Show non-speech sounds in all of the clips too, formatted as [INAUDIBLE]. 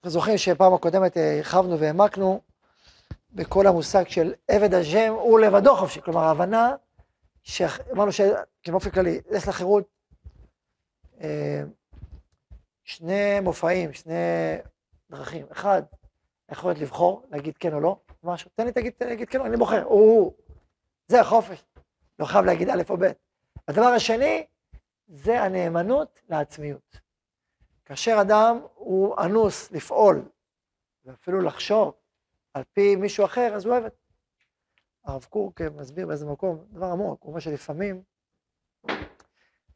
אתם זוכרים שפעם הקודמת הרחבנו והעמקנו בכל המושג של עבד השם הוא לבדו חופשי, כלומר ההבנה שאמרנו שבאופן כללי, לך לחירות, אה, שני מופעים, שני דרכים, אחד, יכול להיות לבחור, להגיד כן או לא, משהו, תן לי תגיד, תגיד כן או אני בוחר, הוא, זה החופש, לא חייב להגיד א' או ב'. הדבר השני, זה הנאמנות לעצמיות. כאשר אדם הוא אנוס לפעול, ואפילו לחשוב על פי מישהו אחר, אז הוא אוהב את הרב קוק מסביר באיזה מקום, דבר עמוק, הוא אומר שלפעמים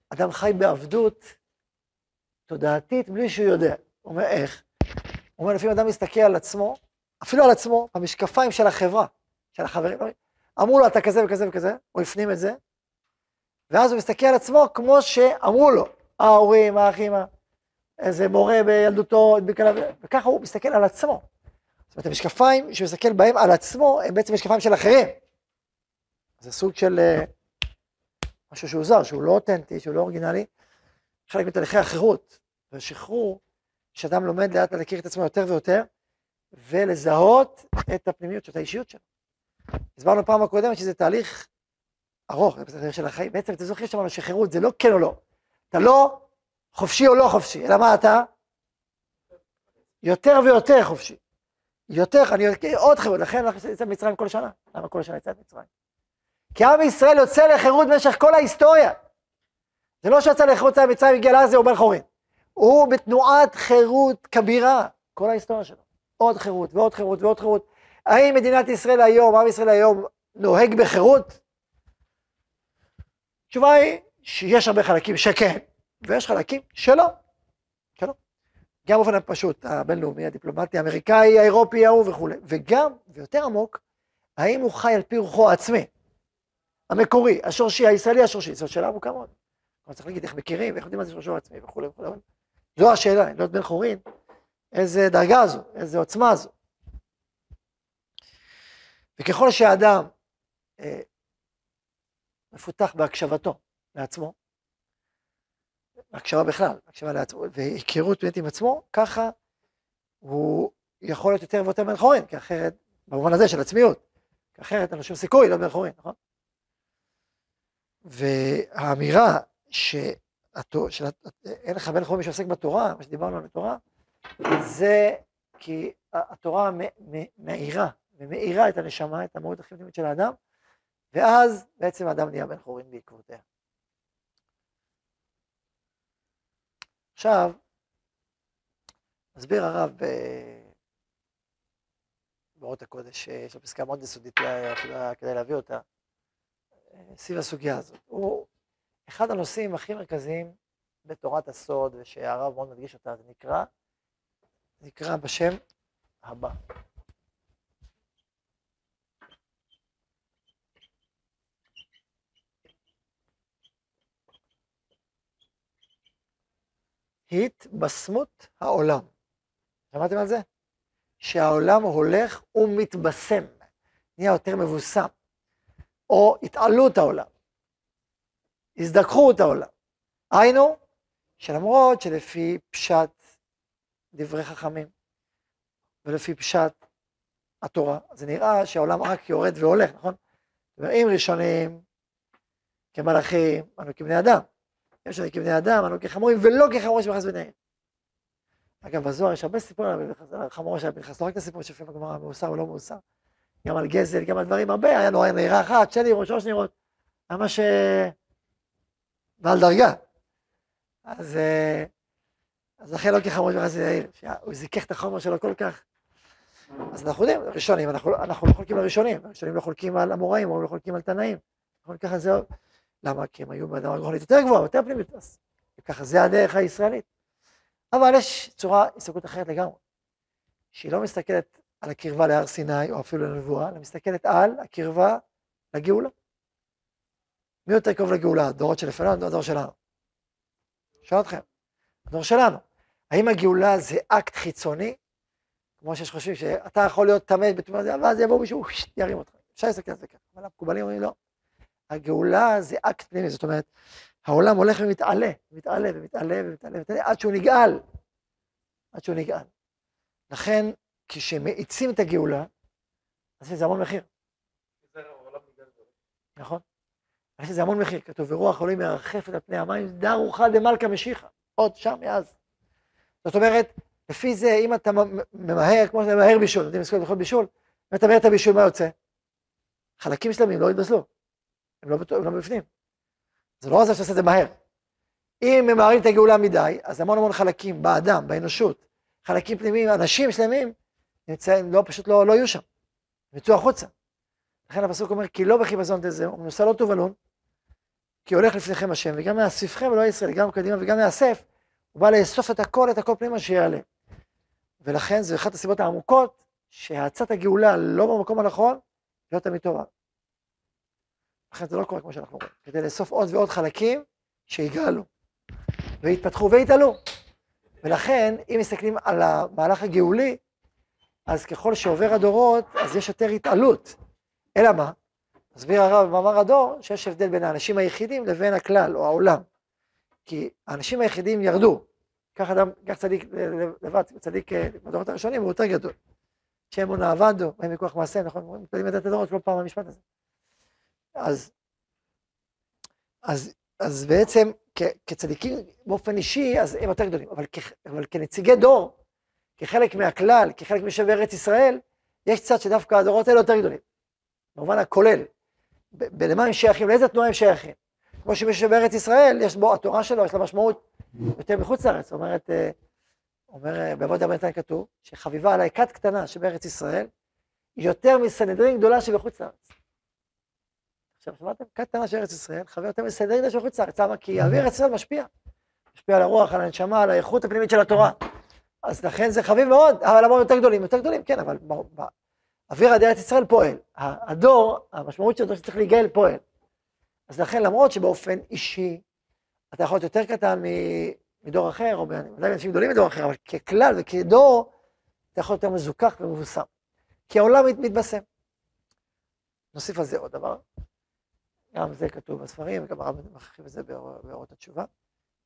אדם חי בעבדות תודעתית בלי שהוא יודע. הוא אומר איך? הוא אומר לפעמים אדם מסתכל על עצמו, אפילו על עצמו, במשקפיים של החברה, של החברים, אמרו לו אתה כזה וכזה וכזה, הוא הפנים את זה, ואז הוא מסתכל על עצמו כמו שאמרו לו, ההורים, האחים, איזה מורה בילדותו, וככה הוא מסתכל על עצמו. זאת אומרת, המשקפיים שהוא מסתכל בהם על עצמו, הם בעצם משקפיים של אחרים. זה סוג של אה, משהו שהוא זר, שהוא לא אותנטי, שהוא לא אורגינלי, חלק מתהליכי החירות והשחרור, שאדם לומד לאט להכיר את עצמו יותר ויותר, ולזהות את הפנימיות, את האישיות שלו. הסברנו פעם הקודמת שזה תהליך ארוך, זה תהליך של החיים. בעצם אתם זוכרים שאמרנו שחירות זה לא כן או לא. אתה לא חופשי או לא חופשי, אלא מה אתה? יותר ויותר חופשי. יותר, אני עוד חירות, לכן אנחנו יוצאים ממצרים כל שנה. למה כל שנה יצאת ממצרים? כי עם ישראל יוצא לחירות במשך כל ההיסטוריה. זה לא שיצא לחירות צה"ל מצרים, הגיע לעזה, הוא בן חורין. הוא בתנועת חירות כבירה, כל ההיסטוריה שלו. עוד חירות ועוד חירות ועוד חירות. האם מדינת ישראל היום, עם ישראל היום, נוהג בחירות? התשובה היא שיש הרבה חלקים שכן, ויש חלקים שלא. שלא. גם באופן הפשוט, הבינלאומי, הדיפלומטי, האמריקאי, האירופי, ההוא וכולי. וגם, ויותר עמוק, האם הוא חי על פי רוחו העצמי. המקורי, השורשי, הישראלי השורשי, זו שאלה עמוקה מאוד. אבל צריך להגיד איך מכירים, איך יודעים מה זה שורשו עצמי וכולי וכולי. זו השאלה, להיות בן חורין, איזה דרגה זו, איזה עוצמה זו. וככל שהאדם אה, מפותח בהקשבתו לעצמו, הקשבה בכלל, הקשבה לעצמו, והיכרות באמת עם עצמו, ככה הוא יכול להיות יותר ויותר בן חורין, כי אחרת, במובן הזה של עצמיות, כי אחרת אין לו שום סיכוי להיות בן חורין, נכון? והאמירה שאין לך בן חורין שעוסק בתורה, מה שדיברנו על התורה, זה כי התורה מאירה ומאירה את הנשמה, את המהות הכי פנימית של האדם, ואז בעצם האדם נהיה בן חורין בעקבותיה. עכשיו, מסביר הרב באורות הקודש, יש לו פסקה מאוד יסודית כדי להביא אותה, סביב הסוגיה הזאת. הוא אחד הנושאים הכי מרכזיים בתורת הסוד, ושהרב מאוד מדגיש אותה, זה נקרא, נקרא בשם הבא. התבשמות העולם. שמעתם על זה? שהעולם הולך ומתבשם, נהיה יותר מבוסם. או התעלות העולם, הזדככות העולם. היינו, שלמרות שלפי פשט דברי חכמים ולפי פשט התורה, זה נראה שהעולם רק יורד והולך, נכון? דברים ראשונים כמלאכים, אנו כבני אדם. יש לנו כבני אדם, אנו כחמורים, ולא כחמורים שבחס ביניהם. אגב, בזוהר יש הרבה סיפורים על חמורו של פנחס, לא רק את הסיפור שלפעמים הגמרא מאוסר או לא מאוסר. גם על גזל, גם על דברים הרבה, היה נורא נהירה אחת, שתי נהירות, שלוש נהירות, ממש בעל דרגה. אז, אה, אז לכן לא כחמור של חסיד העיר, שהוא זיכך את החומר שלו כל כך. אז אנחנו יודעים, ראשונים, אנחנו, אנחנו לא חולקים לראשונים, הראשונים לא חולקים על אמוראים, או לא חולקים על תנאים. אנחנו ככה זה, למה? כי הם היו באדם הגרונית יותר גבוהה, יותר פנימית, אז ככה זה הדרך הישראלית. אבל יש צורה הסתכלות אחרת לגמרי, שהיא לא מסתכלת על הקרבה להר סיני, או אפילו לנבואה, אלא מסתכלת על הקרבה לגאולה. מי יותר קרוב לגאולה, הדורות שלפנינו או הדור שלנו? שואל אתכם, הדור שלנו. האם הגאולה זה אקט חיצוני, כמו שיש חושבים שאתה יכול להיות טמא הזה, ואז יבוא מישהו, ירים אותך. אפשר להסתכל על זה ככה, אבל המקובלים אומרים לא. הגאולה זה אקט פנימי, זאת אומרת, העולם הולך ומתעלה, מתעלה ומתעלה ומתעלה, ומתעלה עד שהוא נגאל. עד שהוא נגאל. לכן, כשמאיצים את הגאולה, אז לזה המון מחיר. נכון? יש לזה המון מחיר, כתוב, ורוח אלוהים מרחפת על פני המים, דר רוחה דמלכה משיחה, עוד שם, מאז. זאת אומרת, לפי זה, אם אתה ממהר, כמו שאתה ממהר בישול, יודעים לזכות לכל בישול, אם אתה ממהר את הבישול, מה יוצא? חלקים שלמים לא יתבשלו, הם לא, הם לא בפנים. זה לא זה שעושה את זה מהר. אם ממהרים את הגאולה מדי, אז המון המון חלקים באדם, באנושות, חלקים פנימיים, אנשים שלמים, נמצאים, לא, פשוט לא, לא יהיו שם, יצאו החוצה. לכן הפסוק אומר, כי לא בחיפזון הוא נושא לא תובלון, כי הולך לפניכם השם, וגם מאספכם ולא ישראל, גם קדימה וגם מאסף, הוא בא לאסוף את הכל, את הכל פנימה שיעלה. ולכן זו אחת הסיבות העמוקות, שהאצת הגאולה לא במקום הנכון, לא תמיד טובה. לכן זה לא קורה כמו שאנחנו רואים, כדי לאסוף עוד ועוד חלקים שיגאלו, ויתפתחו ויתעלו. ולכן, אם מסתכלים על המהלך הגאולי, אז ככל שעובר הדורות, אז יש יותר התעלות. אלא מה? מסביר הרב במאמר הדור, שיש הבדל בין האנשים היחידים לבין הכלל, או העולם. כי האנשים היחידים ירדו. כך אדם, כך צדיק לבד, צדיק אה, בדורות הראשונים הוא יותר גדול. שם הוא נאבדו, והם מכוח מעשה, נכון? מתפללים לדעת הדורות, לא פעם המשפט הזה. אז, אז, אז בעצם כ, כצדיקים באופן אישי, אז הם יותר גדולים, אבל, כ, אבל כנציגי דור, כחלק מהכלל, כחלק משב ארץ ישראל, יש צד שדווקא הדורות האלה יותר גדולים, במובן הכולל. למה הם שייכים? לאיזה תנועה הם שייכים? כמו שמישהו בארץ ישראל, יש בו, התורה שלו, יש לה משמעות יותר מחוץ לארץ. זאת אומרת, אה, אומר, אה, בעבוד הבנתן כתוב, שחביבה עליי כת קטנה שבארץ ישראל, יותר מסנהדרין גדולה שבחוץ לארץ. עכשיו, שמעתם? קטנה של ארץ ישראל, חבר יותר מסנהדרין גדולה שבחוץ לארץ. למה? כי אוויר ארץ ישראל משפיע. משפיע על הרוח, על הנשמה, על האיכות הפנימית של התורה. אז לכן זה חביב מאוד, אבל המון יותר גדולים, יותר גדולים, כן, אבל אוויר עד ארץ ישראל פועל. הדור, המשמעות של הדור שצריך להיגאל פועל. אז לכן, למרות שבאופן אישי, אתה יכול להיות יותר קטן מדור אחר, או ודאי אנשים גדולים מדור אחר, אבל ככלל וכדור, אתה יכול להיות יותר מזוכח ומבוסם. כי העולם מתבשם. נוסיף על זה עוד דבר, גם זה כתוב בספרים, וגם הרב מרחיב את זה באורות התשובה,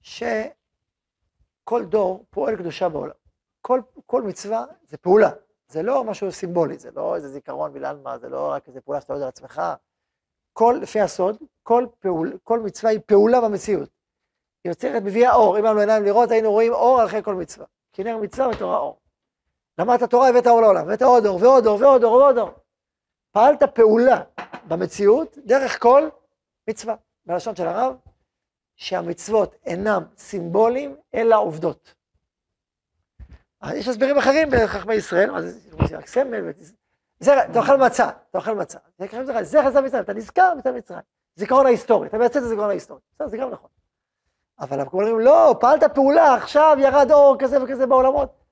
שכל דור פועל קדושה בעולם. כל, כל מצווה זה פעולה, זה לא משהו סימבולי, זה לא איזה זיכרון בגלל מה, זה לא רק איזה פעולה שאתה יודע על עצמך. כל, לפי הסוד, כל, פעול, כל מצווה היא פעולה במציאות. היא יוצרת, מביאה אור. אם היה לנו עיניים לראות, היינו רואים אור אחרי כל מצווה. כי נר מצווה ותורה אור. למדת תורה, הבאת אור לעולם, הבאת עוד אור ועוד אור ועוד אור ועוד אור. פעלת פעולה במציאות דרך כל מצווה. בלשון של הרב, שהמצוות אינם סימבולים, אלא עובדות. יש הסברים אחרים בחכמי ישראל, מה זה, רק סמל, זה, אתה אוכל מצה, אתה אוכל מצה. זה זכר צו מצרים, אתה נזכר בצו מצרים. זיכרון ההיסטורי, אתה מייצא את הזיכרון ההיסטורי. בסדר, זה גם נכון. אבל אנחנו אומרים, לא, פעלת פעולה, עכשיו ירד אור כזה וכזה בעולמות.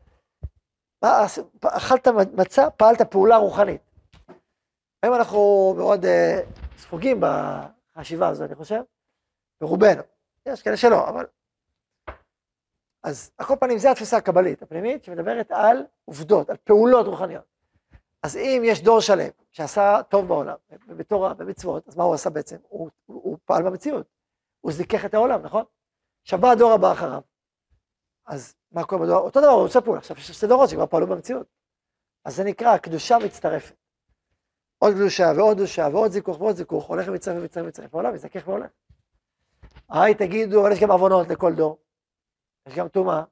אכלת מצה, פעלת פעולה רוחנית. היום אנחנו מאוד uh, ספוגים בחשיבה הזו, אני חושב, ברובנו. יש כאלה שלא, אבל... אז על כל פנים, זו התפיסה הקבלית הפנימית, שמדברת על עובדות, על פעולות רוחניות. אז אם יש דור שלם שעשה טוב בעולם, בתורה, במצוות, אז מה הוא עשה בעצם? הוא, הוא, הוא פעל במציאות. הוא זיכך את העולם, נכון? עכשיו בא הדור הבא אחריו. אז מה קורה בדור? אותו דבר, הוא עושה פעולה. עכשיו יש שתי דורות שכבר פעלו במציאות. אז זה נקרא קדושה מצטרפת. עוד קדושה ועוד קדושה ועוד זיכוך ועוד זיכוך, הולך ומצטרף ומצטרף ומצטרף, העולם מזכך והולך. היי, תגידו, אבל יש גם עוונות לכל דור. יש גם טומאה,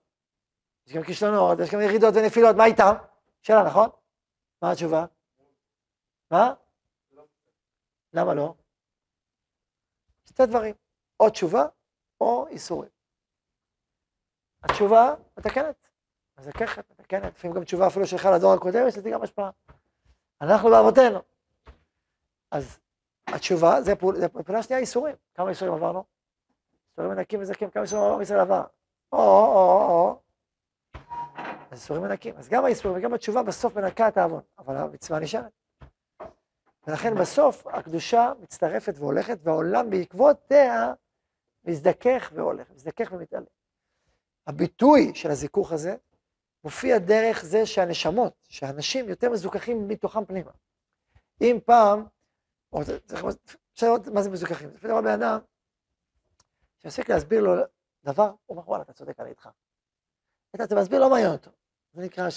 יש גם כישלונות, יש גם ירידות ונפילות, מה איתם? שאלה, נכון? מה התשובה? מה? למה לא? שתי דברים, או תשובה או איסורים. התשובה מתקנת, מזככת, מתקנת, לפעמים גם תשובה אפילו שלך לדור הקודם, יש לזה גם השפעה. אנחנו באבותינו. אז התשובה, זה פעולה שנייה איסורים. כמה איסורים עברנו? איסורים מנקים וזכים, כמה איסורים עברנו ישראל עבר? או, או, או, אז איסורים מנקים. אז גם האיסורים וגם התשובה בסוף מנקה את העוון, אבל המצווה נשארת. ולכן בסוף הקדושה מצטרפת והולכת, והעולם בעקבותיה מזדכך והולך, מזדכך ומתעלה. הביטוי של הזיכוך הזה מופיע דרך זה שהנשמות, שהאנשים יותר מזוכחים מתוכם פנימה. אם פעם, או אפשר לראות מה זה מזוכחים, לפעמים דבר בן אדם, שעוסק להסביר לו דבר, הוא אומר, וואלה, אתה צודק, אני איתך. אתה מסביר, לא מעניין אותו. זה נקרא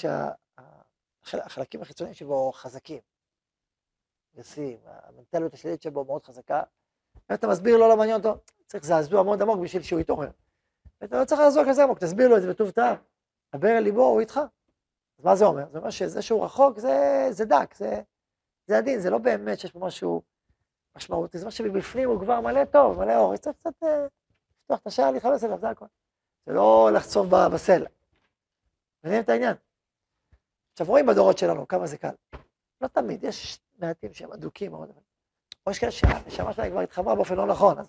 החלקים החיצוניים שבו חזקים, גסים, המנטליות השלילית שבו מאוד חזקה, ואתה מסביר לו, לא מעניין אותו, צריך זעזוע מאוד עמוק בשביל שהוא יתעורר. ואתה לא צריך לעזור כזה עמוק, תסביר לו את זה בטוב טעם, דבר אל ליבו, הוא איתך. אז מה זה אומר? זה אומר שזה שהוא רחוק זה, זה דק, זה, זה עדין, זה לא באמת שיש פה משהו משמעותי, זה מה שבפנים הוא כבר מלא טוב, מלא אור, צריך קצת אה, לפתוח את השער, להיכנס אליו, זה הכול. זה לא לחצוב בסלע. מבינים את העניין? עכשיו רואים בדורות שלנו כמה זה קל. לא תמיד, יש מעטים שהם אדוקים מאוד, או יש כאלה שהנשמה שלהם כבר התחברה באופן לא נכון, אז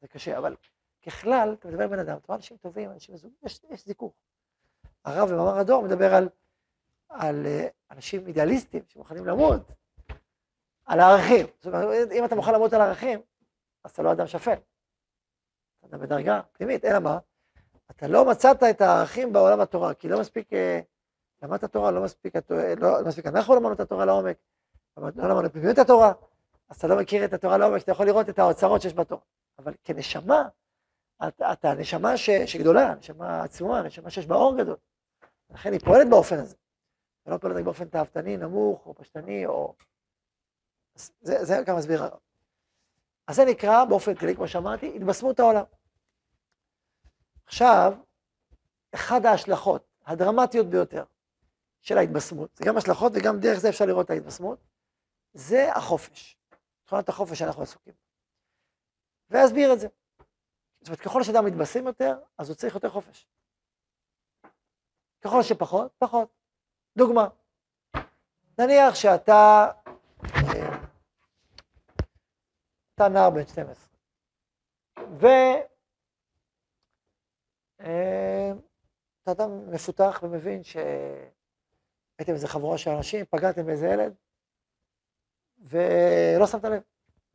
זה קשה, אבל ככלל, אתה מדבר עם בן אדם, אתה רואה אנשים טובים, אנשים מזוגים, יש, יש זיכוך. הרב במאמר הדור מדבר על, על uh, אנשים אידיאליסטים שמוכנים למות, על הערכים. זאת אומרת, אם אתה מוכן למות על ערכים, אז אתה לא אדם שפל. אתה בדרגה פנימית, אלא מה? אתה לא מצאת את הערכים בעולם התורה, כי לא מספיק, אה, למדת תורה, לא מספיק, לא, לא מספיק אנחנו למדנו את התורה לעומק, לא למדנו פנימיות התורה, אז אתה לא מכיר את התורה לעומק, אתה יכול לראות את האוצרות שיש בתורה. אבל כנשמה, אתה, אתה נשמה ש, שגדולה, נשמה עצומה, נשמה שיש בה אור גדול. לכן היא פועלת באופן הזה. היא לא פועלת באופן תאוותני, נמוך, או פשטני, או... זה, זה כמה מסביר. אז זה נקרא, באופן כללי, כמו שאמרתי, התבשמות העולם. עכשיו, אחת ההשלכות הדרמטיות ביותר של ההתבשמות, זה גם השלכות וגם דרך זה אפשר לראות את ההתבשמות, זה החופש. תכונת החופש שאנחנו עסוקים. ואסביר את זה. זאת אומרת, ככל שאדם מתבשם יותר, אז הוא צריך יותר חופש. ככל שפחות, פחות. דוגמה, נניח שאתה, אה, אתה נער בן 12, ואתה אה, אדם מפותח ומבין שהייתם איזה חבורה של אנשים, פגעתם באיזה ילד, ולא שמת לב.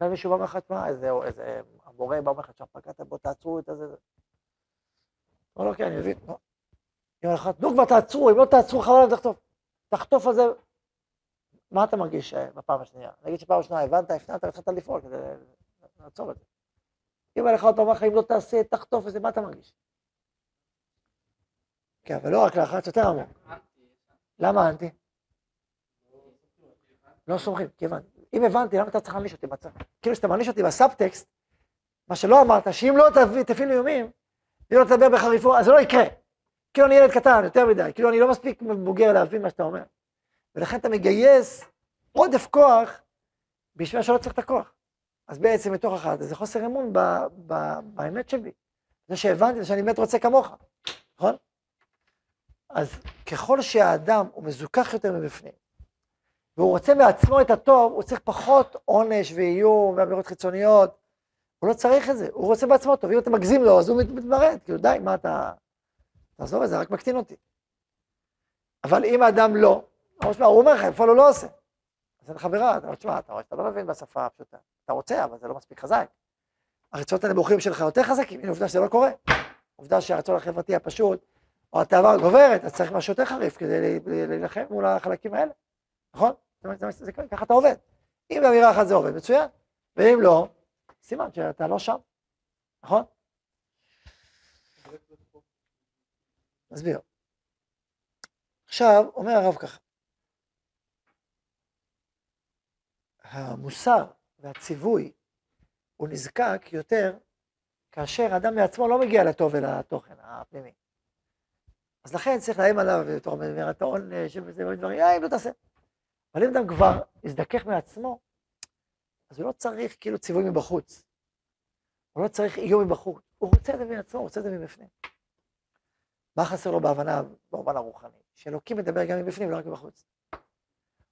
ומישהו בא אומר לך, תשמע, איזה, איזה המורה בא אומר לך, שם פגעת בוא תעצרו את הזה. אומר, כן, אני מבין. לא. היא אומרת לך, נו כבר תעצרו, אם לא תעצרו, חבל לך תחטוף. תחטוף על זה. מה אתה מרגיש אה, בפעם השנייה? נגיד שפעם השנייה הבנת, הפנמת, התחלת לפעול כדי לעצור את זה. אם היה לך עוד פעם, אם לא תעשה, תחטוף את זה, מה אתה מרגיש? כן, אבל לא רק לחץ, יותר עמוק. למה אנטי? לא סומכים, כי הבנתי. אם הבנתי, למה אתה צריך להעניש אותי? כאילו שאתה מעניש אותי בסאבטקסט, מה שלא אמרת, שאם לא תפעיל איומים, אם לא תדבר בחריפות, אז זה לא יקרה. כאילו אני ילד קטן, יותר מדי, כאילו אני לא מספיק מבוגר להבין מה שאתה אומר. ולכן אתה מגייס עודף כוח בשביל שלא צריך את הכוח. אז בעצם מתוך אחד, זה חוסר אמון ב, ב, באמת שלי. זה שהבנתי שאני באמת רוצה כמוך, נכון? אז ככל שהאדם הוא מזוכח יותר מבפנים, והוא רוצה מעצמו את הטוב, הוא צריך פחות עונש ואיום ואמירות חיצוניות. הוא לא צריך את זה, הוא רוצה בעצמו טוב. אם אתה מגזים לו, אז הוא מתמרד, כאילו די, מה אתה... תעזוב את זה, רק מקטין אותי. אבל אם האדם לא, הוא אומר לך, איפה הוא לא עושה. אז אין ברירה, אתה אומר, תשמע, אתה רואה שאתה לא מבין בשפה הפשוטה. אתה רוצה, אבל זה לא מספיק חזק. הרצונות הנמוכים שלך יותר חזקים, הנה עובדה שזה לא קורה. עובדה שהרצון החברתי הפשוט, או התאווה גוברת, אז צריך משהו יותר חריף כדי להילחם מול החלקים האלה. נכון? ככה אתה עובד. אם באמירה אחת זה עובד, מצוין. ואם לא, סימן שאתה לא שם, נכון? נסביר. עכשיו, אומר הרב ככה, המוסר והציווי הוא נזקק יותר כאשר אדם מעצמו לא מגיע לטוב ולתוכן הפנימי. אז לכן צריך לאיים עליו בתור ממירת העונש וזה דברים, אה, אם לא תעשה. אבל אם אדם כבר הזדכך מעצמו, אז הוא לא צריך כאילו ציווי מבחוץ. הוא לא צריך איום מבחוץ. הוא רוצה את זה מעצמו, הוא רוצה את זה מבפנים. מה חסר לו בהבנה, במובן הרוחני? שאלוקים מדבר גם מבפנים, לא רק מבחוץ.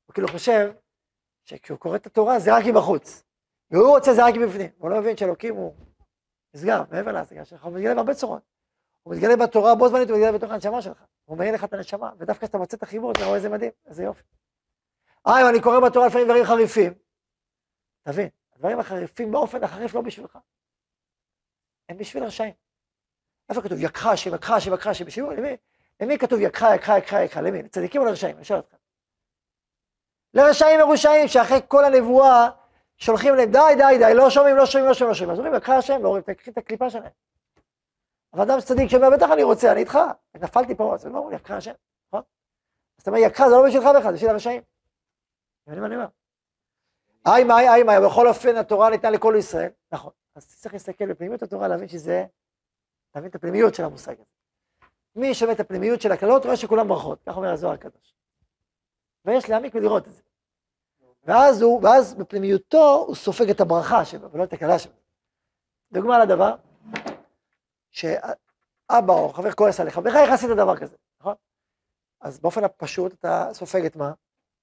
הוא כאילו חושב שכשהוא קורא את התורה זה רק מבחוץ. והוא רוצה זה רק מבפנים. הוא לא מבין שאלוקים הוא נסגר, מעבר להשגה שלך, הוא מתגלה בהרבה צורות. הוא מתגלה בתורה בו זמנית, הוא מתגלה בתוך הנשמה שלך. הוא מאיר לך את הנשמה, ודווקא כשאתה מוצא את החיבור, אתה רואה איזה מדהים, איזה יופי. אה, אם אני קורא בתורה לפעמים דברים חריפים, תבין, הדברים החריפים באופן החריף לא בשבילך. הם בשביל רשעים. איפה כתוב יקחה השם, יקחה השם, יקחה השם, בשביל למי? למי כתוב יקחה, יקחה, יקחה, יקחה, למי? לצדיקים או לרשעים? אני שואל אותך. לרשעים מרושעים שאחרי כל הנבואה שולחים להם די, די, די, לא שומעים, לא שומעים, לא שומעים, לא שומעים. אז אומרים, יקחה השם, לא אומרים, תקחי את הקליפה שלהם. אבל אדם צדיק שאומר, בטח אני רוצה, אני איתך. נפלתי פה, אז הם אומרים, יקחה השם, נכון? אז אתה אומר, יקר זה לא בשבילך בכלל, זה בשביל הרשעים. מבינים מה אני אומר? היי מאי, היי מאי, בכל אופן התורה ניתנה לכל ישראל. נכון. אז צריך להסתכל בפנימיות התורה, להבין שזה, להבין את הפנימיות של המושג הזה. מי שווה את הפנימיות של הקללות, רואה שכולם ברכות, כך אומר הזוהר הקדוש. ויש להעמיק ולראות את זה. ואז הוא, ואז בפנימיותו הוא סופג את הברכה שלו, ולא את הקללה שלו. דוגמה לדבר, שאבא או חבר כועס עליך, איך עשית דבר כזה, נכון? אז באופן הפשוט אתה סופג את מה?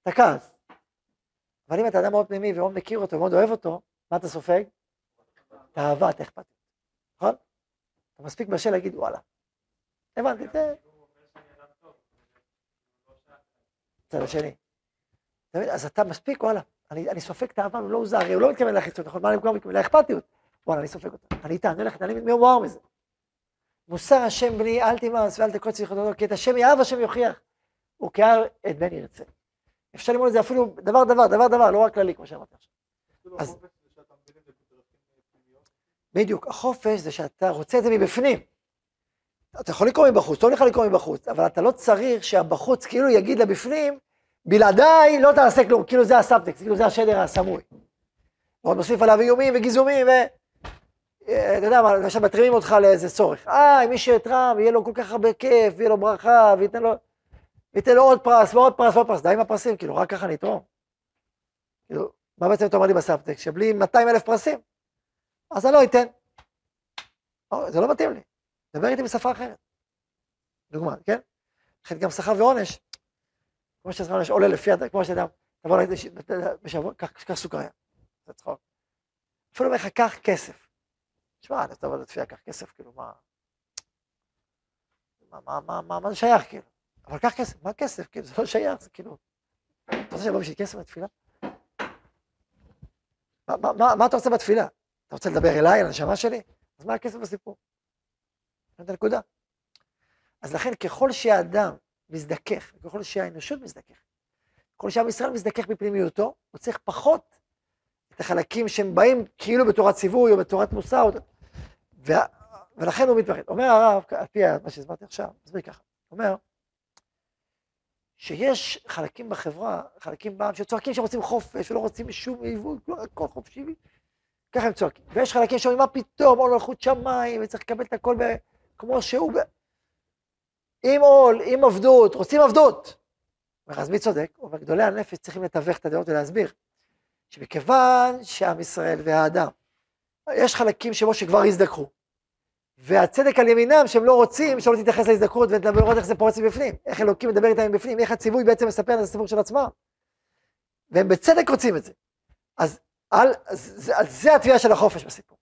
את הכעס. אבל אם אתה אדם מאוד פנימי ומאוד מכיר אותו ומאוד אוהב אותו, מה אתה סופג? את האהבה, את נכון? אתה מספיק בשל להגיד וואלה. הבנתי, זה... צד השני. אז אתה מספיק, וואלה, אני, אני סופג את האהבה, הוא לא הוזר, הוא לא מתכוון לחיצות, נכון? מה אני מתכוון? לאכפתיות. וואלה, אני סופג אותה. אני איתה, אני הולך, אני מיומר מזה. מוסר השם בני, אל תמאס ואל תקוץ יכולתו, כי את השם יאהב, השם יוכיח. וקהר את בן ירצה. אפשר ללמוד את זה אפילו דבר דבר, דבר דבר, לא רק כללי, כמו שאמרתי עכשיו. אז... בדיוק, החופש זה שאתה רוצה את זה מבפנים. אתה יכול לקרוא מבחוץ, טוב לך לקרוא מבחוץ, אבל אתה לא צריך שהבחוץ כאילו יגיד לבפנים, בלעדיי לא תעשה כלום, כאילו זה הסאבטקסט, כאילו זה השדר הסמוי. ועוד מוסיף עליו איומים וגיזומים, ו... אה, אתה יודע מה, עכשיו מתרימים אותך לאיזה צורך. אה, מי שיתרום, יהיה לו כל כך הרבה כיף, יהיה לו ברכה, וייתן לו... ייתן לו עוד פרס ועוד פרס ועוד פרס, די עם הפרסים, כאילו, רק ככה נתרום. כאילו, מה בעצם אתה אומר לי בסאבטקסט? שבלי 200 אלף פרסים, אז אני לא אתן. זה לא מתאים לי. דבר איתי בשפה אחרת. דוגמה, כן? לכן גם שכר ועונש, כמו ששכר ועונש עולה לפי, כמו שאדם, תבוא להגיד בשבוע, קח סוכריה. זה צחוק. אפילו אומר לך, קח כסף. תשמע, אתה תבוא לתפייה, קח כסף, כאילו, מה... מה, מה, מה, מה, מה זה שייך, כאילו? אבל קח כסף, מה כסף? כאילו, זה לא שייך, זה כאילו... אתה רוצה שבא בשביל כסף בתפילה? מה, מה, מה, מה אתה רוצה בתפילה? אתה רוצה לדבר אליי, על הנשמה שלי? אז מה הכסף בסיפור? זאת הנקודה. אז לכן, ככל שהאדם מזדכך, ככל שהאנושות מזדכך, ככל שעם ישראל מזדכך בפנימיותו, הוא צריך פחות את החלקים שהם באים כאילו בתורת ציווי או בתורת מוסר, ו... ולכן הוא מתפחד. אומר הרב, על פי מה שהסברתי עכשיו, תסביר ככה, אומר, שיש חלקים בחברה, חלקים בעם, שצועקים שרוצים חופש ולא רוצים שום עיוות, הכל חופשי, ככה הם צועקים. ויש חלקים שאומרים, מה פתאום, עול מלכות שמיים, וצריך לקבל את הכל ב... כמו שהוא, ב... עם עול, עם עבדות, רוצים עבדות. אז מי צודק? הוא אומר, גדולי הנפש צריכים לתווך את הדעות ולהסביר, שמכיוון שעם ישראל והאדם, יש חלקים שבו שכבר הזדככו, והצדק על ימינם שהם לא רוצים שלא תתייחס להזדקרות ולראות איך זה פורץ מבפנים, איך אלוקים מדבר איתם מבפנים, איך הציווי בעצם מספר את הסיפור של עצמם. והם בצדק רוצים את זה. אז על, זה, זה התביעה של החופש בסיפור.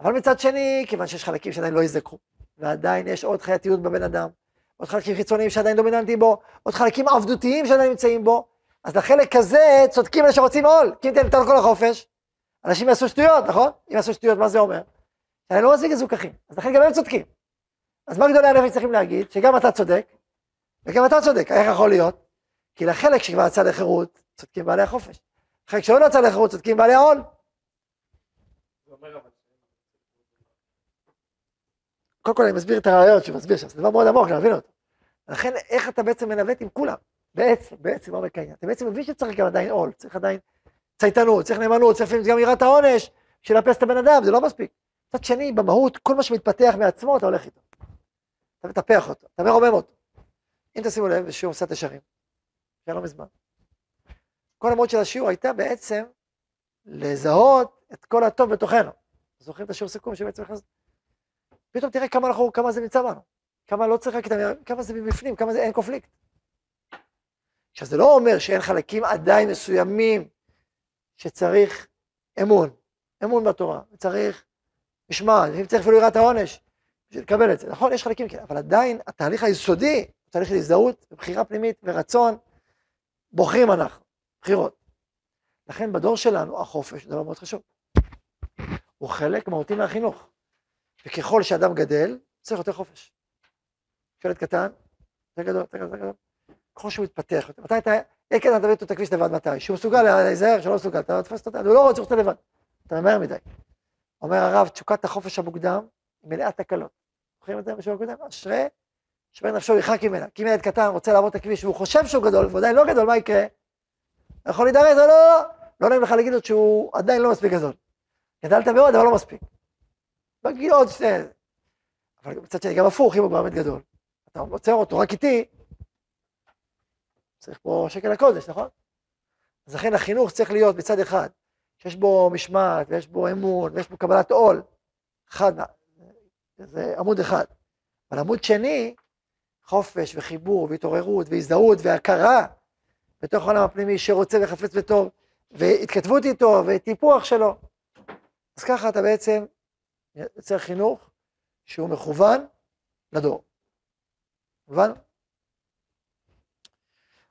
אבל מצד שני, כיוון שיש חלקים שעדיין לא יזדקרו, ועדיין יש עוד חייתיות בבן אדם, עוד חלקים חיצוניים שעדיין דומיננטיים בו, עוד חלקים עבדותיים שעדיין נמצאים בו, אז לחלק הזה צודקים אלה שרוצים עול, כי אם תן כל החופש, אנשים יעשו שטויות, נכון? אם יעשו שטויות, מה זה אומר? שאני לא מספיק מזוכחים, אז לכן גם הם צודקים. אז מה גדולי הנפש צריכים להגיד? שגם אתה צודק, וגם אתה צודק, איך יכול להיות? כי לחלק שכבר יצא לחירות, צודקים בעלי החופש. חלק שלא יצא לחירות, צודקים בעלי העול. קודם כל אני מסביר את הרעיון שמסביר שם, זה דבר מאוד עמוק להבין אותו. לכן איך אתה בעצם מנווט עם כולם? בעצם, בעצם עומק העניין. אתה בעצם מבין שצריך גם עדיין עול, צריך עדיין צייתנות, צריך נאמנות, צריך גם יראת העונש, של לאפס את הבן אדם, זה לא מספיק. מצד שני, במהות, כל מה שמתפתח מעצמו, אתה הולך איתו. אתה מטפח אותו, אתה מרומם אותו. אם תשימו לב, בשיעור מסעת ישרים, שהיה לא מזמן. כל המהות של השיעור הייתה בעצם לזהות את כל הטוב בתוכנו. זוכרים את השיעור סיכום שבעצם נכנס? פתאום תראה כמה אנחנו, כמה זה נמצא בנו. כמה לא צריך רק את המילה, כמה זה מבפנים, כמה זה אין קונפליקט. עכשיו זה לא אומר שאין חלקים עדיין מסוימים שצריך אמון, אמון בתורה, צריך משמעת, אם צריך אפילו יראת העונש, בשביל לקבל את זה. נכון, יש חלקים כאלה, אבל עדיין התהליך היסודי תהליך של הזדהות, בחירה פנימית ורצון, בוחרים אנחנו, בחירות. לכן בדור שלנו החופש זה דבר מאוד חשוב. הוא חלק מהותי מהחינוך. וככל שאדם גדל, צריך יותר חופש. ילד קטן, זה גדול, זה גדול, זה גדול. ככל שהוא מתפתח, מתי אתה, אין אתה מביא אותו את הכביש לבד מתי? שהוא מסוגל להיזהר, שלא מסוגל, אתה תופס אותו, הוא לא רוצה אותו לבד, אתה ממהר מדי. אומר הרב, תשוקת החופש המוקדם מלאת תקלות. זוכרים את זה בשבוע הקודם? אשרי שבר נפשו ירחק ממנה. כי אם ילד קטן רוצה לעבור את הכביש והוא חושב שהוא גדול, והוא עדיין לא גדול, מה יקרה? יכול להידרס, לא, לא, לא, נעים לך להגיד לו שהוא עדיין לא מספיק גדול. גדלת מאוד, אבל לא מספיק. בגיל עוד שתי... אבל מצד שני, גם הפוך, אם הוא באמת גדול. אתה עוצר אותו רק איתי, צריך פה שקל הקודש, נכון? אז לכן החינוך צריך להיות מצד אחד, שיש בו משמעת, ויש בו אמון, ויש בו קבלת עול. אחד, זה עמוד אחד. אבל עמוד שני, חופש וחיבור והתעוררות והזדהות והכרה בתוך העולם הפנימי שרוצה וחפץ בטוב, והתכתבות איתו וטיפוח שלו. אז ככה אתה בעצם יוצר חינוך שהוא מכוון לדור. מובן?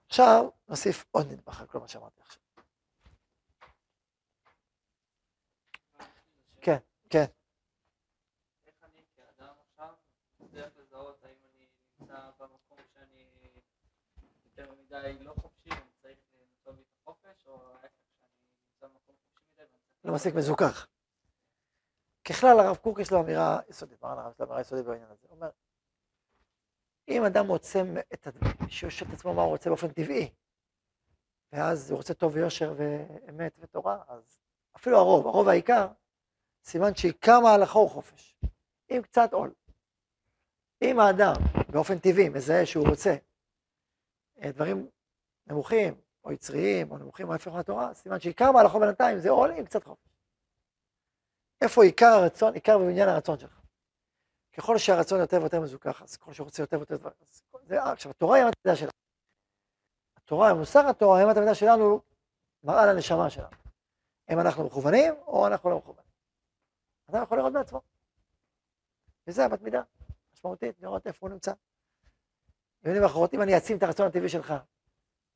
עכשיו נוסיף עוד נדבך על כל מה שאמרתי עכשיו. כן, כן. מצליח לזהות האם אני נמצא במקום שאני יותר מדי לא חופשי ואני צריך למצוא בי את החופש, או ההפך שאני נמצא במקום חופשי מספיק מזוכח. ככלל, הרב קוק יש לו אמירה יסודית, מרן הרב יש לו אמירה יסודית בעניין הזה. הוא אומר, אם אדם מוצא את, שואל את עצמו מה הוא רוצה באופן טבעי, ואז הוא רוצה טוב ויושר ואמת ותורה, אז אפילו הרוב, הרוב העיקר, סימן שעיקר מהלכו הוא חופש, עם קצת עול. אם האדם באופן טבעי מזהה שהוא רוצה אה, דברים נמוכים, או יצריים, או נמוכים ההפך מהתורה, סימן שעיקר מהלכו בינתיים זה עול עם קצת חופש. איפה עיקר הרצון, עיקר בבניין הרצון שלך. ככל שהרצון יותר ויותר מזוכח, אז ככל שהוא רוצה יותר ויותר דברים. זה, עכשיו, התורה היא אמת שלנו. התורה, מוסר התורה, אמת המידה שלנו, מראה לנשמה שלנו. אם אנחנו מכוונים, או אנחנו לא מכוונים. אדם יכול לראות בעצמו. וזה אמת מידה משמעותית, לראות איפה הוא נמצא. במילים אחרות, אם אני אעצים את הרצון הטבעי שלך,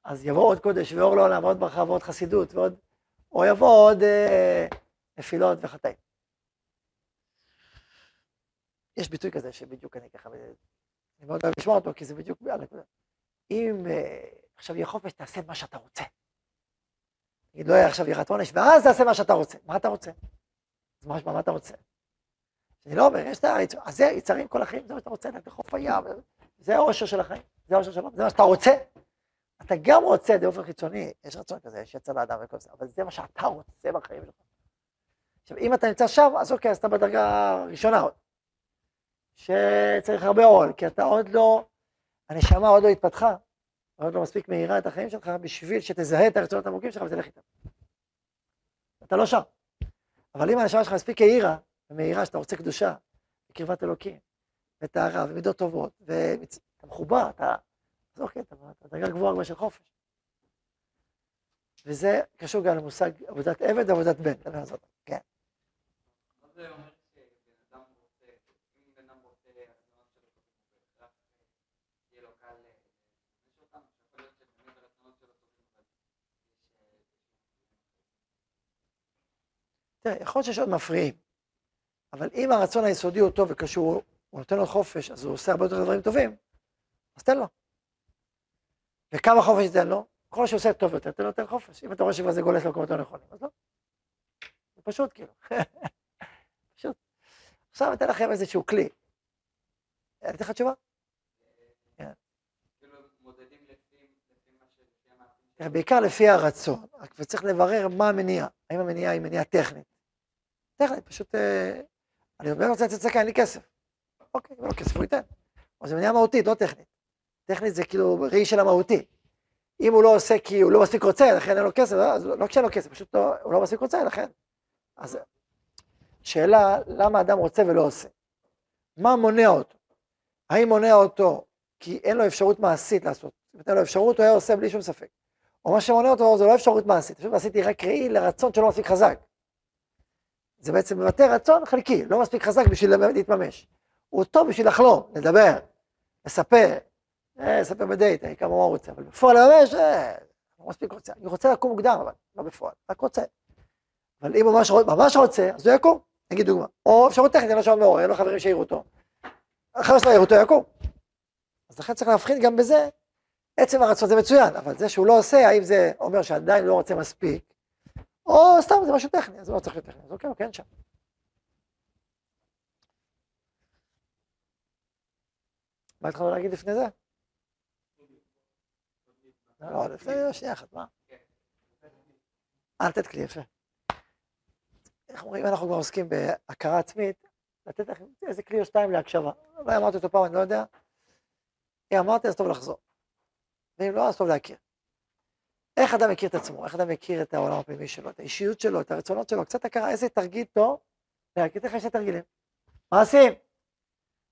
אז יבוא עוד קודש ואור לעולם, ועוד ברכה ועוד חסידות, ועוד... או יבוא עוד אה, נפילות וחטאים. יש ביטוי כזה שבדיוק אני ככה, אני מאוד אוהב לשמוע אותו, כי זה בדיוק הנקודה. אם אה, עכשיו יהיה חופש, תעשה מה שאתה רוצה. נגיד, לא יהיה עכשיו יראת עונש, ואז תעשה מה שאתה רוצה. מה אתה רוצה? אז מה, מה אתה רוצה? אני לא אומר, יש את היצרים, אז זה יצרים כל החיים, זה מה שאתה רוצה, לחוף הים, זה האושר של החיים, זה האושר שלו, זה מה שאתה רוצה. אתה גם רוצה באופן חיצוני, יש רצון כזה, יש יצר לאדם וכל זה, אבל זה מה שאתה רוצה בחיים שלך. עכשיו, אם אתה נמצא שם, אז אוקיי, אז אתה בדרגה הראשונה עוד. שצריך הרבה עול, כי אתה עוד לא, הנשמה עוד לא התפתחה, עוד לא מספיק מהירה את החיים שלך בשביל שתזהה את הרצונות העמוקים שלך ותלך איתם. אתה לא שם. אבל אם הנשמה שלך מספיק העירה, ומהירה שאתה רוצה קדושה, וקרבת אלוקים, וטהרה, ומידות טובות, ואתה מחובר, אתה, אז אוקיי, אתה בדרגה גבוהה כבר של חופש. וזה קשור גם למושג עבודת עבד ועבודת בן, על זאת, כן. זה. אה, תראה, יכול להיות שיש עוד מפריעים, אבל אם הרצון היסודי הוא טוב וקשור, הוא נותן לו חופש, אז הוא עושה הרבה יותר דברים טובים, אז תן לו. וכמה חופש תיתן לו? ככל שהוא עושה טוב יותר, תן לו יותר חופש. אם אתה רואה שכבר זה גולש למקומות לא נכונים, אז לא. זה פשוט כאילו. [LAUGHS] פשוט. עכשיו אתן לכם איזשהו כלי. אני אתן לך תשובה? המעשים תראה, בעיקר לפי הרצון, וצריך לברר מה המניע, האם המניע היא מניעה טכנית. טכנית, פשוט, אה, אני אומר, רוצה לצאת צדקה, אין לי כסף. אוקיי, אם לו כסף, הוא ייתן. אבל זה מניעה מהותית, לא טכנית. טכנית זה כאילו ראי של המהותי. אם הוא לא עושה כי הוא לא מספיק רוצה, לכן אין לו כסף, אז לא כשאין לו כסף, פשוט לא, הוא לא מספיק רוצה, לכן. אז שאלה, למה אדם רוצה ולא עושה? מה מונע אותו? האם מונע אותו כי אין לו אפשרות מעשית לעשות? אם אין לו אפשרות, הוא היה עושה בלי שום ספק. או מה שמונע אותו זה לא אפשרות מעשית, אפשרות מעשית היא רק ראי לרצון שלא מספיק חזק. זה בעצם מבטא רצון חלקי, לא מספיק חזק בשביל להתממש. הוא טוב בשביל לחלום, לדבר, לספר, אה, לספר בדייט, אה, כמה רוצה, אבל בפועל לממש, אה, לא מספיק רוצה. אני רוצה לקום מוקדם, אבל לא בפועל, רק רוצה. אבל אם ממש, ממש רוצה, אז הוא יקום, נגיד דוגמה. או אפשרות טכנית, אין לו שעון מעורר, אין לו חברים שיראו אותו. אחרי שלא יראו אותו, יקום. אז לכן צריך להבחין גם בזה, עצם הרצון זה מצוין, אבל זה שהוא לא עושה, האם זה אומר שעדיין לא רוצה מספיק, או סתם זה משהו טכני, אז לא צריך להיות טכני, אז אוקיי, אוקיי, אין שם. מה התחלנו להגיד לפני זה? לא, לא, לפני זה, שנייה אחת, מה? אה, לתת כלי, יפה. איך אומרים, אנחנו כבר עוסקים בהכרה עצמית, לתת לכם איזה כלי או שתיים להקשבה. אולי אמרתי אותו פעם, אני לא יודע. אם אמרתי, אז טוב לחזור. ואם לא, אז טוב להכיר. איך אדם מכיר את עצמו, איך אדם מכיר את העולם הפנימי שלו, את האישיות שלו, את הרצונות שלו, קצת הכרה, איזה תרגיל טוב, להכיר לך שני תרגילים. מעשים.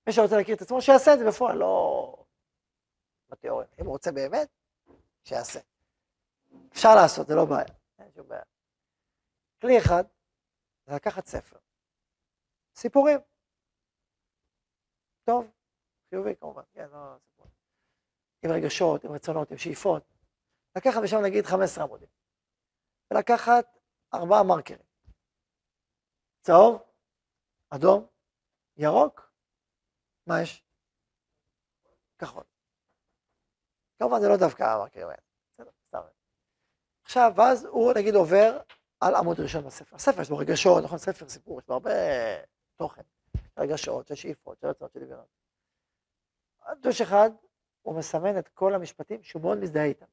מי שרוצה להכיר את עצמו, שיעשה את זה בפועל, לא בתיאוריה. אם הוא רוצה באמת, שיעשה. אפשר לעשות, זה לא בעיה. אין שום בעיה. כלי אחד, זה לקחת ספר. סיפורים. טוב, חיובי כמובן, כן, לא סיפורים. עם רגשות, עם רצונות, עם שאיפות. לקחת משם נגיד 15 עמודים. ולקחת ארבעה מרקרים. צהוב, אדום, ירוק, מה יש? כחול. כמובן זה לא דווקא. בסדר, סתם. עכשיו, ואז הוא נגיד עובר על עמוד ראשון בספר. הספר יש בו רגשות, נכון? ספר סיפור, יש בו הרבה תוכן. רגשות, של שאיפות, של רצונות, של דמיונות. דוש אחד, הוא מסמן את כל המשפטים שהוא מאוד מזדהה איתם.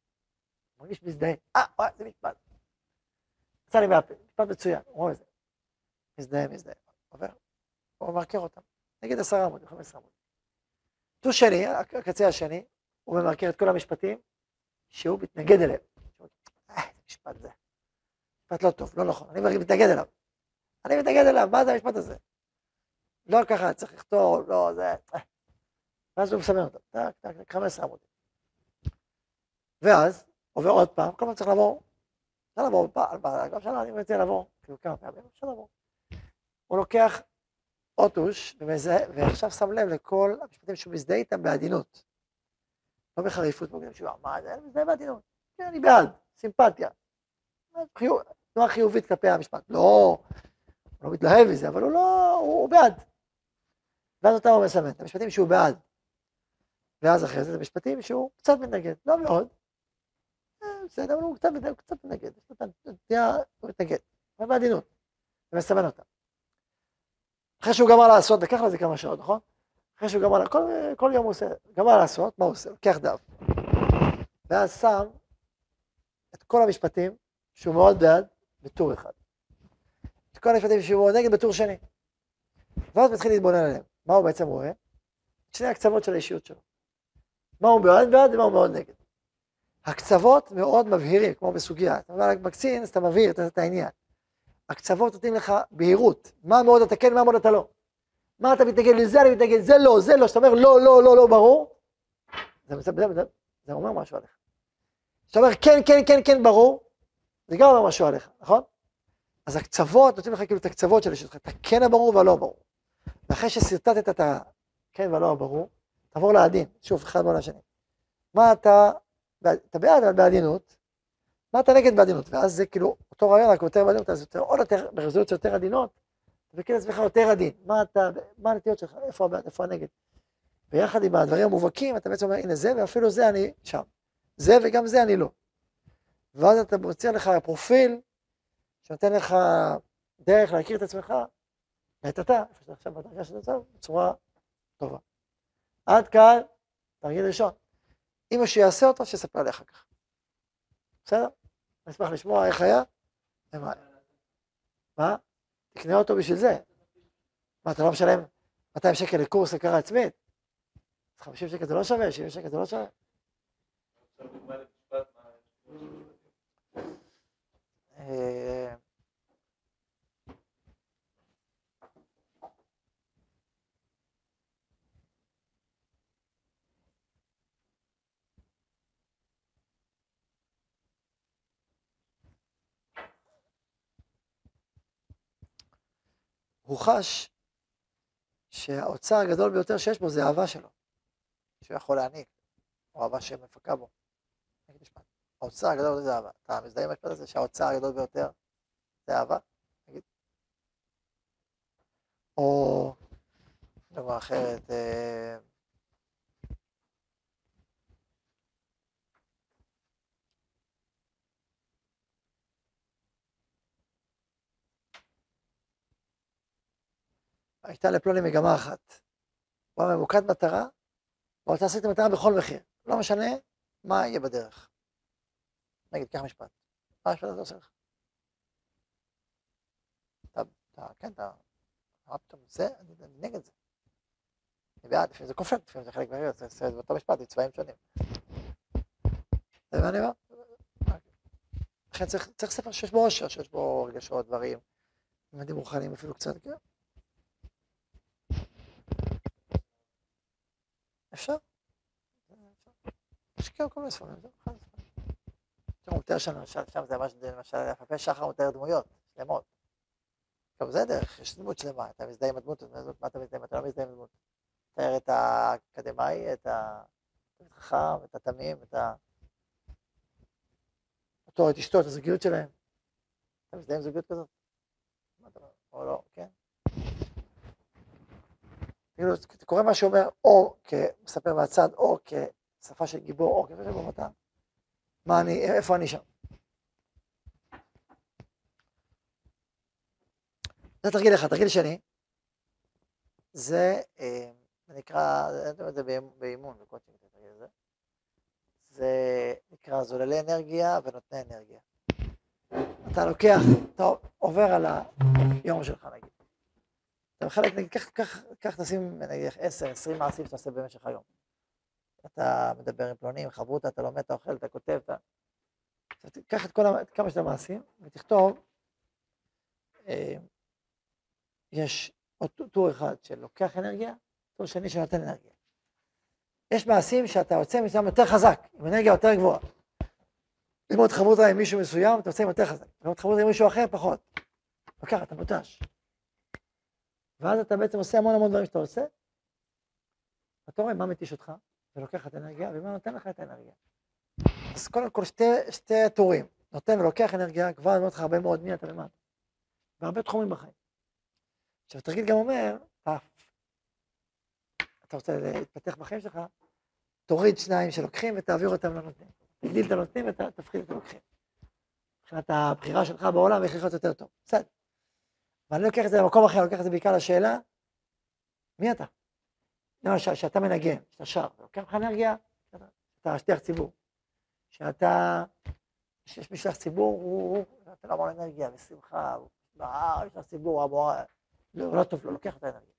הוא מרגיש מזדהה. אה, וואי, זה משפט. יצא לי מהפה, משפט מצוין, הוא רואה את זה. מזדהה, מזדהה. עובר, הוא מרקר אותם. נגיד עשרה עמודים, חמש עשרה עמודים. טוש שני, הקצה השני, הוא ממרקר את כל המשפטים שהוא מתנגד אליהם. אה, משפט זה. משפט לא טוב, לא נכון, אני מתנגד אליו. אני מתנגד אליו, מה זה המשפט הזה? לא ככה, צריך לכתוב, לא, זה... ואז הוא מסמן אותו, טק, טק, טק, 15 עמודים. ואז עובר עוד פעם, כל פעם צריך לעבור, אפשר לעבור, גם שנה אני מציע לעבור, כאילו כמה פעמים, אפשר לעבור. הוא לוקח אוטוש ועכשיו שם לב לכל המשפטים שהוא מזדהה איתם בעדינות. לא בחריפות מוגנת שהוא מה זה, מזדהה בעדינות. כן, אני בעד, סימפתיה. תנועה חיובית כלפי המשפט. לא, הוא לא מתלהב מזה, אבל הוא לא, הוא בעד. ואז אותם הוא מסמן, את המשפטים שהוא בעד. ואז אחרי זה זה משפטים שהוא קצת מתנגד, לא מאוד. אה, בסדר, אבל הוא קצת הוא קצת מתנגד, הוא מתנגד, אבל בעדינות, ומסמן אותם. אחרי שהוא גמר לעשות, לקח לזה כמה שעות, נכון? אחרי שהוא גמר, כל, כל יום הוא עושה, גמר לעשות, מה הוא עושה? לוקח דף. ואז שם את כל המשפטים שהוא מאוד בעד בטור אחד. את כל המשפטים שהוא מאוד נגד בטור שני. ואז מתחיל להתבונן עליהם. מה הוא בעצם רואה? את שני הקצוות של האישיות שלו. מה הוא בעד בעד ומה הוא מאוד נגד. הקצוות מאוד מבהירים, כמו בסוגיה. אתה אומר מקצין, אז אתה מבהיר את העניין. הקצוות נותנים לך בהירות, מה מאוד אתה כן, מה מאוד אתה לא. מה אתה מתנגד לזה, אני מתנגד לזה, לא, זה לא, שאתה אומר לא, לא, לא, לא, ברור, זה, זה, זה, זה, זה אומר משהו עליך. כשאתה אומר כן, כן, כן, כן, ברור, זה גם אומר משהו עליך, נכון? אז הקצוות נותנים לך כאילו את הקצוות של השטח, את הכן הברור והלא ברור. ואחרי ששרטטת את הכן והלא הברור, תעבור לעדין, שוב, אחד מול השני. מה אתה, אתה בעד, אבל בעדינות, מה אתה נגד בעדינות? ואז זה כאילו אותו רעיון, רק יותר בעדינות, אז יותר, עוד יותר, ברזולוציה יותר עדינות, מכיר את עצמך יותר עדין. מה אתה, מה הנטיות שלך, איפה הבעד, איפה הנגד. ויחד עם הדברים המובהקים, אתה בעצם אומר, הנה זה, ואפילו זה אני שם. זה וגם זה אני לא. ואז אתה מוציא לך פרופיל שנותן לך דרך להכיר את עצמך, את אתה, איפה שאתה עכשיו בדרגה שאתה עכשיו, בצורה טובה. עד כאן, תרגיל ראשון. אם מישהו יעשה אותו, שיספר לי אחר כך. בסדר? אני אשמח לשמוע איך היה. מה? תקנה אותו בשביל זה. מה, אתה לא משלם 200 שקל לקורס הכרה עצמית? 50 שקל זה לא שווה, 70 שקל זה לא שווה. הוא חש שהאוצר הגדול ביותר שיש בו זה אהבה שלו, שהוא יכול להעניק, או אהבה שמפקה בו. האוצר הגדול זה אהבה. אתה מזדהה עם המשפט הזה שהאוצר הגדול ביותר זה אהבה? נגיד. או דוגמה אחרת, הייתה לפלוני מגמה אחת. הוא היה ממוקד מטרה, ורוצה להשיג את המטרה בכל מחיר. לא משנה מה יהיה בדרך. נגיד, קח משפט. מה המשפט הזה עושה לך? אתה, אתה, כן, אתה, מה פתאום, זה, אני, אני נגד זה. אני בעד, לפעמים זה כופר, לפעמים זה חלק מהעיר, זה זה באותו משפט, עם צבעים שונים. מבין מה אני אומר? לכן צריך, צריך ספר שיש בו עושר, שיש בו רגשות, דברים, ממדים רוחניים אפילו קצת, כן. אפשר. יש כאלה כל מיני ספרים, זה אחד הספרים. הוא מתאר שם, למשל, שם זה ממש, למשל, יפה שחר מתאר דמויות שלמות. עכשיו זה דרך, יש דמות שלמה, אתה מזדהה עם הדמות, מה אתה מזדהה, אתה לא מזדהה עם הדמות. תאר את האקדמאי, את החכם, את התמים, את ה... אותו, את אשתו, את הזוגיות שלהם. אתה מזדהה עם זוגיות כזאת? או לא, כן? כאילו, קורא מה שאומר או כמספר מהצד, או כשפה של גיבור, או שבו אתה, מה אני, איפה אני שם? זה תרגיל אחד. תרגיל שני, זה אה, נקרא, זה באימון, זה תרגיל הזה. זה נקרא זוללי אנרגיה ונותני אנרגיה. אתה לוקח, אתה עובר על היום שלך נגיד. אתה חלק, נגיד, קח, קח, קח תשים נגיד 10, 20 מעשים שאתה עושה במשך היום. אתה מדבר עם פלונים, חברותא, אתה לומד, אתה אוכל, אתה כותב, אתה... קח את כל, כמה שאתה מעשים ותכתוב, אה, יש עוד טור אחד שלוקח אנרגיה, טור שני שנותן אנרגיה. יש מעשים שאתה יוצא מסוים יותר חזק, עם אנרגיה יותר גבוהה. ללמוד חברותא עם מישהו מסוים, אתה יוצא עם יותר חזק. ללמוד חברותא עם מישהו אחר, פחות. לוקח, אתה מותש. ואז אתה בעצם עושה המון המון דברים שאתה עושה, אתה רואה מה מתיש אותך, ולוקח את האנרגיה, ומה נותן לך את האנרגיה. אז קודם כל שתי, שתי טורים, נותן ולוקח אנרגיה, כבר אומר לך הרבה מאוד מי אתה ומה. והרבה תחומים בחיים. עכשיו, התרגיל גם אומר, אתה רוצה להתפתח בחיים שלך, תוריד שניים שלוקחים ותעביר אותם לנותנים. תגדיל את הנותנים ותפחית את הלוקחים. מבחינת הבחירה שלך בעולם, איך לחיות יותר טוב. בסדר. ואני לוקח את זה למקום אחר, אני לוקח את זה בעיקר לשאלה, מי אתה? למשל, שאתה מנגן, שאתה שר, לוקח לך אנרגיה, אתה שליח ציבור. שאתה, שיש משלח ציבור, הוא נותן המון אנרגיה ושמחה, בהר, יש לך ציבור, המורה, לא, לא טוב, לא לוקח את האנרגיה.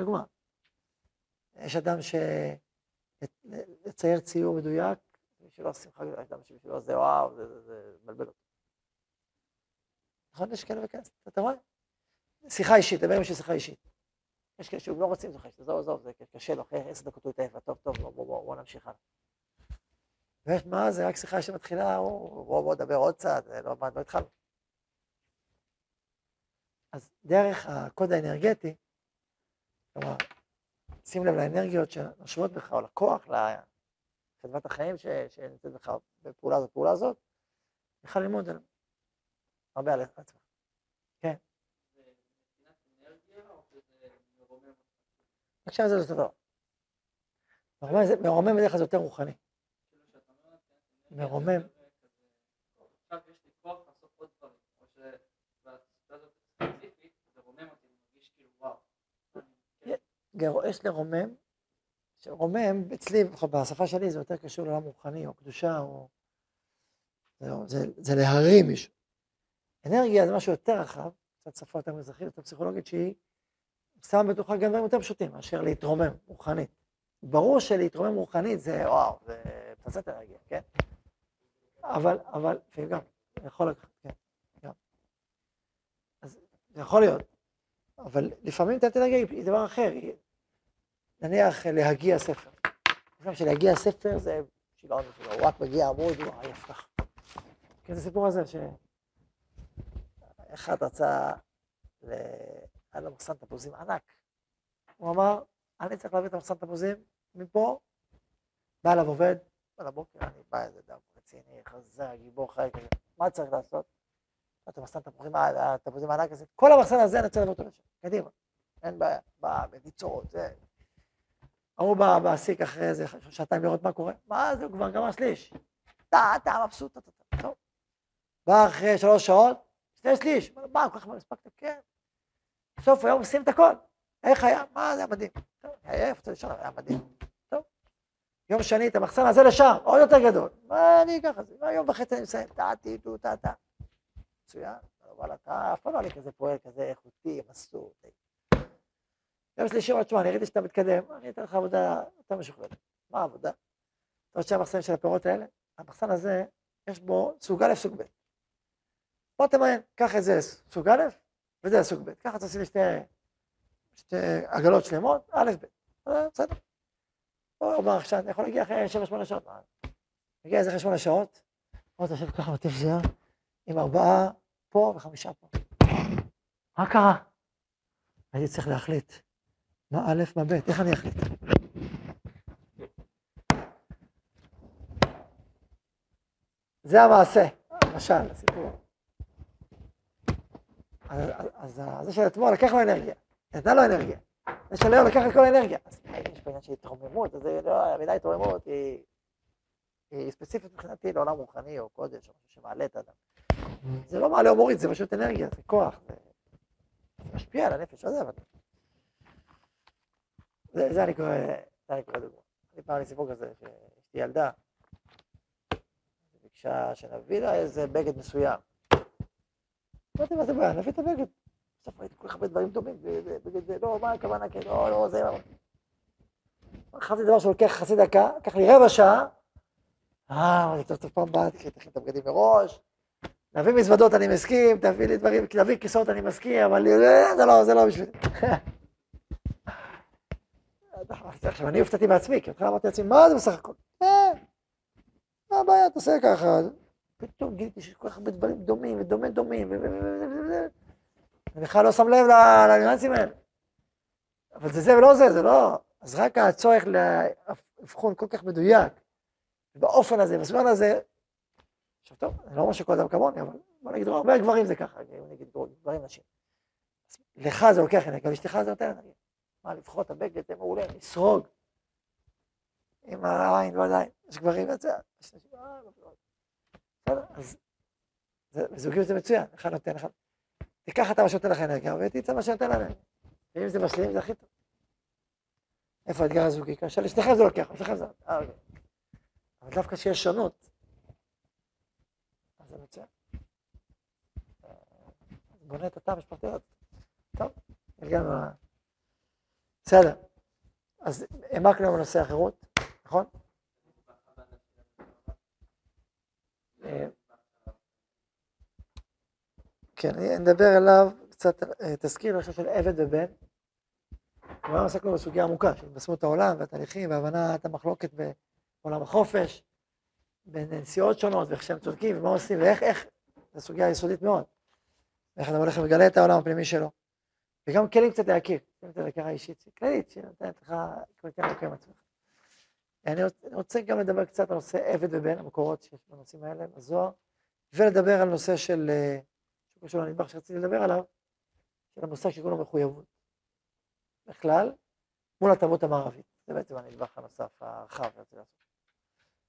דוגמה, יש אדם שלצייר ציור מדויק, בשבילו שמחה גדולה, יש אדם שבשבילו זה וואו, זה מבלבל אותו. נכון? יש כאלה וכאלה, אתה רואה? שיחה אישית, דבר עם שיחה אישית. יש כאלה שהם לא רוצים שיחה אישית, עזוב, עזוב, זה קשה לו, אחרי עשר דקות הוא יתעייף, טוב, טוב, בוא, בוא, בוא נמשיך הלאה. ויש מה, זה רק שיחה שמתחילה, בוא, בוא, נדבר עוד קצת, לא, לא התחלנו. אז דרך הקוד האנרגטי, כלומר, שים לב לאנרגיות שנושבות בך, או לכוח, לחדוות החיים שנמצאת בך בפעולה הזאת, בפעולה הזאת, יכול ללמוד עליהם. הרבה על עצמך. כן. עכשיו זה אותו דבר. מרומם בדרך כלל זה יותר רוחני. מרומם. יש לרומם, שרומם, אצלי, בשפה שלי זה יותר קשור לעולם רוחני, או קדושה, או... זה, זה להרים מישהו. אנרגיה זה משהו יותר רחב, קצת שפה יותר מזרחית, יותר פסיכולוגית, שהיא שמה בתוכה גם דברים יותר פשוטים מאשר להתרומם רוחנית. ברור שלהתרומם רוחנית זה וואו, זה פצצת אנרגיה, כן? אבל, אבל, גם, יכול לקחת, כן, גם. אז זה יכול להיות, אבל לפעמים תת אנרגיה היא דבר אחר, היא, נניח להגיע ספר. חושב שלהגיע ספר זה שיגעון הוא רק מגיע עמוד, הוא עייף ככה. כן, זה סיפור הזה ש... אחד רצה, היה לו מחסן תפוזים ענק. הוא אמר, אני צריך להביא את המחסן תפוזים מפה, בא אליו עובד, על הבוקר אני בא איזה דם רציני, חזר, גיבור חי כזה, מה צריך לעשות? אתה מחסן תפוזים, התפוזים הענק הזה, כל המחסן הזה אני רוצה להביא אותו לשם, קדימה, אין בעיה, בא, בביצות, זה. ההוא בא מעסיק אחרי איזה שעתיים לראות מה קורה, מה זה, הוא כבר גמר שליש. אתה, אתה מבסוט, אתה, טוב. בא אחרי שלוש שעות, שני שליש, מה, כל כך מה הספקת? כן. בסוף היום עושים את הכל. איך היה? מה, זה היה מדהים. היה איפה אתה לישון, היה מדהים. יום שני את המחסן הזה לשם, עוד יותר גדול. מה אני אקח את זה? יום וחצי אני מסיים? טעתי, טו, טה, טה. מצוין, אבל אתה אף פעם לא היה כזה פועל כזה איכותי, מסור. יום שלישי אומר, תשמע, אני ראיתי שאתה מתקדם, אני אתן לך עבודה יותר משוכללת. מה העבודה? אתה רוצה המחסן של הפירות האלה? המחסן הזה, יש בו סוג א', סוג ב'. בוא תמיין, קח את זה סוג א', וזה סוג ב'. ככה תעשי לי שתי, שתי עגלות שלמות, א', ב'. אה, בסדר. הוא אמר עכשיו, אני יכול להגיע אחרי שבע, שמונה שעות. מגיע איזה אחרי שמונה שעות, עוד יושב ככה מטיף זהר, עם ארבעה פה וחמישה פה. מה קרה? הייתי צריך להחליט. מה א', מה ב', איך אני אחליט? זה המעשה, למשל, הסיפור. אז, זה של אתמול לקח לו אנרגיה, נתנה לו אנרגיה. זה של היום לקח את כל האנרגיה. אז יש פה עניין של התרוממות, אז לא, המילה התרוממות היא, ספציפית מבחינתי לעולם רוחני או קודש, או משהו שמעלה את האדם. זה לא מעלה או זה פשוט אנרגיה, זה כוח, זה, משפיע על הנפש, לא זה אבל... זה, אני קורא, זה אני קורא דוגמא. אני פעם לי סיפור כזה, שאשתי ילדה, ביקשה שנביא לה איזה בגד מסוים. אמרתי, מה זה בעיה? נביא את הבגד. בסוף ראיתי כל כך הרבה דברים דומים, בגד זה, לא, מה הכוונה, כן, לא, לא, זה, לא. חשבתי דבר שלוקח חצי דקה, לקח לי רבע שעה. אה, אמרתי, טוב, טוב, פעם הבאה תכין את הבגדים מראש. להביא מזוודות אני מסכים, תביא לי דברים, להביא כיסאות אני מסכים, אבל זה לא, זה לא בשבילי. [LAUGHS] עכשיו, אני הופתעתי בעצמי, כי בהתחלה אמרתי לעצמי, מה זה בסך הכל? אה, מה הבעיה, תעשה ככה. פתאום גיליתי שיש כל כך הרבה דברים דומים, ודומה דומים, אני בכלל לא שם לב לניואנסים האלה. אבל זה זה ולא זה, זה לא... אז רק הצורך לאבחון כל כך מדויק, באופן הזה, בסביון הזה, עכשיו טוב, אני לא אומר שכל אדם כמוני, אבל בוא נגיד, הרבה גברים זה ככה, נגיד גברים נשים. לך זה לוקח אנרגיה, לאשתך זה נותן אנרגיה. מה, לבחור את הבגד, זה מעולה, לסרוג. עם העין ועדיין, יש גברים וזה, יש נשים, אה, לא, לא. בסדר, אז בזוגיות זה מצוין, אחד נותן אחד. תיקח אתה מה שנותן לך אנרגיה, ותצא מה שנותן להם. ואם זה משלים, זה הכי טוב. איפה האתגר הזוגי? כאשר לשניכם זה לוקח, לשניכם זה... אה, אוקיי. אבל דווקא שיש שונות, אז זה מצוין. אה, בונה את התא המשפחתי הזה. טוב, הגענו ל... בסדר. אז העמקנו בנושא החירות, נכון? אה, כן, אני אדבר עליו קצת, אה, תזכיר למשל של עבד ובן. כבר עסקנו בסוגיה עמוקה של התבשמות העולם והתהליכים והבנת המחלוקת בעולם החופש, בין נסיעות שונות ואיך שהם צודקים ומה עושים ואיך, איך, זו סוגיה יסודית מאוד. איך אדם הולך ומגלה את העולם הפנימי שלו. וגם כלים קצת להכיר, כלים קצת להכרה אישית, כללית, שנותנת לך כבר כן לקיים עצמך. אני רוצה גם לדבר קצת על נושא עבד ובן, המקורות שיש בנושאים האלה, בזוהר, ולדבר על נושא של אה, שקשור לנדבך שרציתי לדבר עליו, של המושג שקוראים לו מחויבות. בכלל, מול התרבות המערבית. זה בעצם הנדבך הנוסף, הרחב.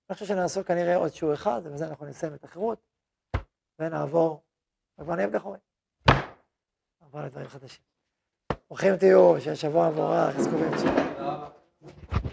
אני חושב שנעסוק כנראה עוד שיעור אחד, ובזה אנחנו נסיים את החירות, ונעבור, כבר נהיה בדחורי. נעבור לדברים חדשים. ברוכים תהיו, שיהיה שבוע מבורך, חזקו וימצאו.